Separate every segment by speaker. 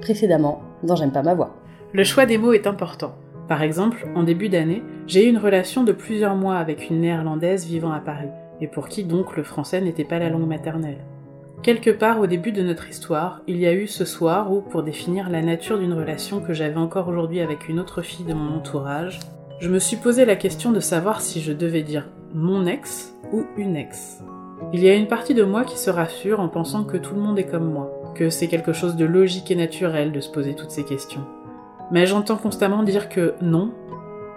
Speaker 1: Précédemment, dans J'aime pas ma voix.
Speaker 2: Le choix des mots est important. Par exemple, en début d'année, j'ai eu une relation de plusieurs mois avec une néerlandaise vivant à Paris, et pour qui donc le français n'était pas la langue maternelle. Quelque part au début de notre histoire, il y a eu ce soir où, pour définir la nature d'une relation que j'avais encore aujourd'hui avec une autre fille de mon entourage, je me suis posé la question de savoir si je devais dire mon ex ou une ex. Il y a une partie de moi qui se rassure en pensant que tout le monde est comme moi, que c'est quelque chose de logique et naturel de se poser toutes ces questions. Mais j'entends constamment dire que non,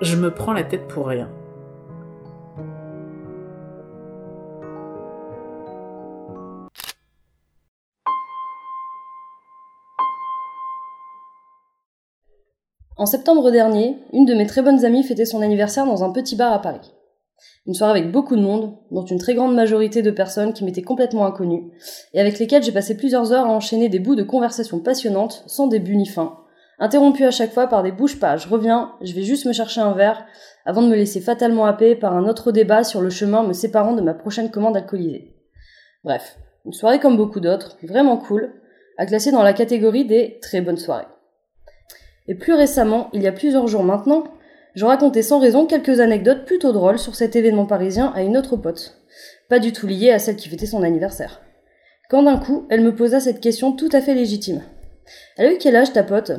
Speaker 2: je me prends la tête pour rien.
Speaker 1: En septembre dernier, une de mes très bonnes amies fêtait son anniversaire dans un petit bar à Paris. Une soirée avec beaucoup de monde, dont une très grande majorité de personnes qui m'étaient complètement inconnues, et avec lesquelles j'ai passé plusieurs heures à enchaîner des bouts de conversations passionnantes, sans début ni fin, interrompues à chaque fois par des bouches pas, je reviens, je vais juste me chercher un verre, avant de me laisser fatalement happer par un autre débat sur le chemin me séparant de ma prochaine commande alcoolisée. Bref, une soirée comme beaucoup d'autres, vraiment cool, à classer dans la catégorie des très bonnes soirées. Et plus récemment, il y a plusieurs jours maintenant, je racontais sans raison quelques anecdotes plutôt drôles sur cet événement parisien à une autre pote, pas du tout liée à celle qui fêtait son anniversaire. Quand d'un coup, elle me posa cette question tout à fait légitime. Elle a eu quel âge ta pote?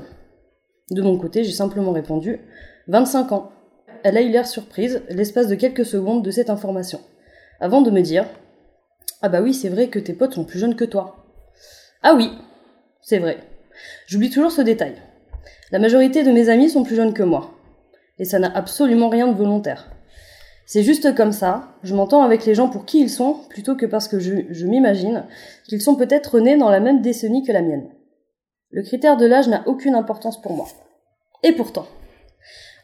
Speaker 1: De mon côté, j'ai simplement répondu 25 ans. Elle a eu l'air surprise, l'espace de quelques secondes de cette information, avant de me dire Ah bah oui, c'est vrai que tes potes sont plus jeunes que toi. Ah oui, c'est vrai. J'oublie toujours ce détail. La majorité de mes amis sont plus jeunes que moi et ça n'a absolument rien de volontaire. C'est juste comme ça, je m'entends avec les gens pour qui ils sont, plutôt que parce que je, m'imagine qu'ils sont peut-être nés dans la même décennie que la mienne. Le critère de l'âge n'a aucune importance pour moi. Et pourtant,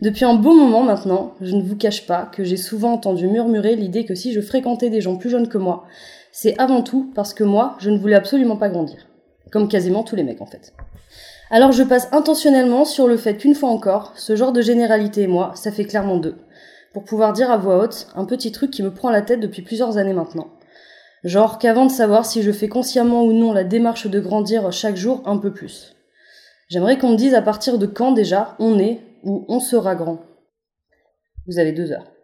Speaker 1: depuis un beau moment maintenant, je ne vous cache pas que j'ai souvent entendu murmurer l'idée que si je fréquentais des gens plus jeunes que moi, c'est avant tout parce que moi, je ne voulais absolument pas grandir. Comme quasiment tous les mecs en fait. Alors je passe intentionnellement sur le fait qu'une fois encore, ce genre de généralité et moi, ça fait clairement deux. Pour pouvoir dire à voix haute un petit truc qui me prend la tête depuis plusieurs années maintenant. Genre qu'avant de savoir si je fais consciemment ou non la démarche de grandir chaque jour un peu plus. J'aimerais qu'on me dise à partir de quand déjà on est ou on sera grand. Vous avez deux heures.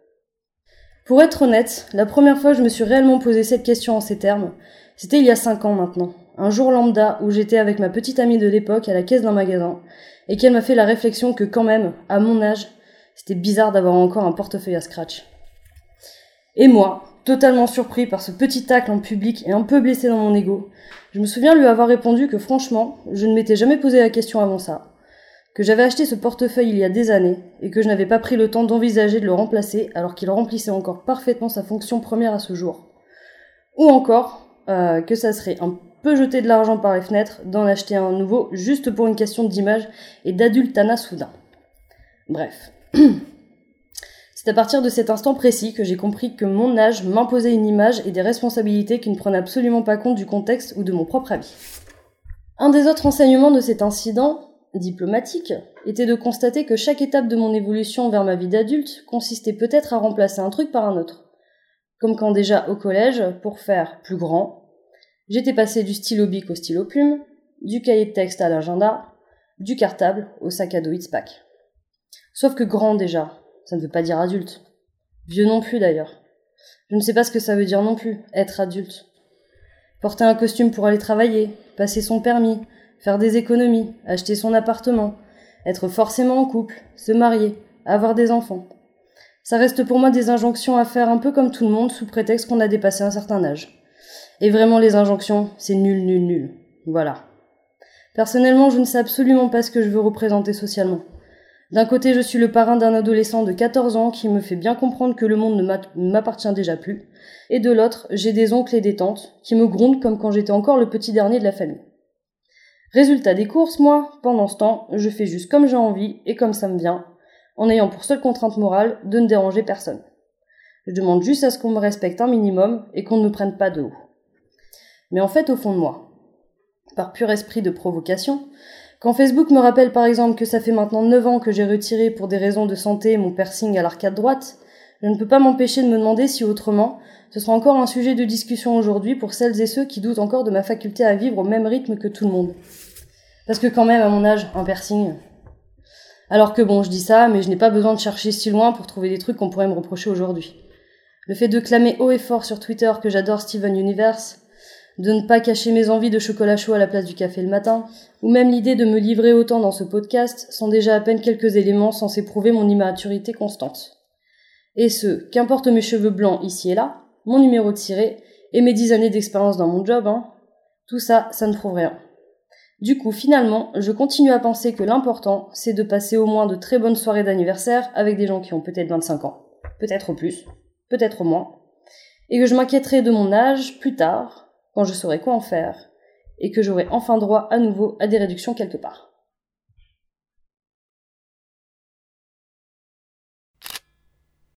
Speaker 1: Pour être honnête, la première fois que je me suis réellement posé cette question en ces termes, c'était il y a cinq ans maintenant un jour lambda où j'étais avec ma petite amie de l'époque à la caisse d'un magasin, et qu'elle m'a fait la réflexion que quand même, à mon âge, c'était bizarre d'avoir encore un portefeuille à scratch. Et moi, totalement surpris par ce petit tacle en public et un peu blessé dans mon ego, je me souviens lui avoir répondu que franchement, je ne m'étais jamais posé la question avant ça, que j'avais acheté ce portefeuille il y a des années, et que je n'avais pas pris le temps d'envisager de le remplacer alors qu'il remplissait encore parfaitement sa fonction première à ce jour. Ou encore, euh, que ça serait un peut jeter de l'argent par les fenêtres, d'en acheter un nouveau juste pour une question d'image et d'adultana soudain. Bref. C'est à partir de cet instant précis que j'ai compris que mon âge m'imposait une image et des responsabilités qui ne prenaient absolument pas compte du contexte ou de mon propre avis. Un des autres enseignements de cet incident, diplomatique, était de constater que chaque étape de mon évolution vers ma vie d'adulte consistait peut-être à remplacer un truc par un autre. Comme quand déjà au collège, pour faire plus grand, J'étais passé du stylo bic au stylo plume, du cahier de texte à l'agenda, du cartable au sac à dos It's-Pack. Sauf que grand déjà, ça ne veut pas dire adulte. Vieux non plus d'ailleurs. Je ne sais pas ce que ça veut dire non plus, être adulte. Porter un costume pour aller travailler, passer son permis, faire des économies, acheter son appartement, être forcément en couple, se marier, avoir des enfants. Ça reste pour moi des injonctions à faire un peu comme tout le monde sous prétexte qu'on a dépassé un certain âge. Et vraiment, les injonctions, c'est nul, nul, nul. Voilà. Personnellement, je ne sais absolument pas ce que je veux représenter socialement. D'un côté, je suis le parrain d'un adolescent de 14 ans qui me fait bien comprendre que le monde ne m'appartient déjà plus. Et de l'autre, j'ai des oncles et des tantes qui me grondent comme quand j'étais encore le petit dernier de la famille. Résultat des courses, moi, pendant ce temps, je fais juste comme j'ai envie et comme ça me vient, en ayant pour seule contrainte morale de ne déranger personne. Je demande juste à ce qu'on me respecte un minimum et qu'on ne me prenne pas de haut mais en fait au fond de moi. Par pur esprit de provocation, quand Facebook me rappelle par exemple que ça fait maintenant 9 ans que j'ai retiré pour des raisons de santé mon piercing à l'arcade droite, je ne peux pas m'empêcher de me demander si autrement, ce sera encore un sujet de discussion aujourd'hui pour celles et ceux qui doutent encore de ma faculté à vivre au même rythme que tout le monde. Parce que quand même, à mon âge, un piercing. Alors que bon, je dis ça, mais je n'ai pas besoin de chercher si loin pour trouver des trucs qu'on pourrait me reprocher aujourd'hui. Le fait de clamer haut et fort sur Twitter que j'adore Steven Universe, de ne pas cacher mes envies de chocolat chaud à la place du café le matin, ou même l'idée de me livrer autant dans ce podcast sont déjà à peine quelques éléments censés prouver mon immaturité constante. Et ce, qu'importe mes cheveux blancs ici et là, mon numéro de tiré, et mes dix années d'expérience dans mon job, hein, tout ça, ça ne prouve rien. Du coup, finalement, je continue à penser que l'important, c'est de passer au moins de très bonnes soirées d'anniversaire avec des gens qui ont peut-être 25 ans, peut-être plus, peut-être moins, et que je m'inquiéterai de mon âge plus tard, quand je saurai quoi en faire, et que j'aurai enfin droit à nouveau à des réductions quelque part.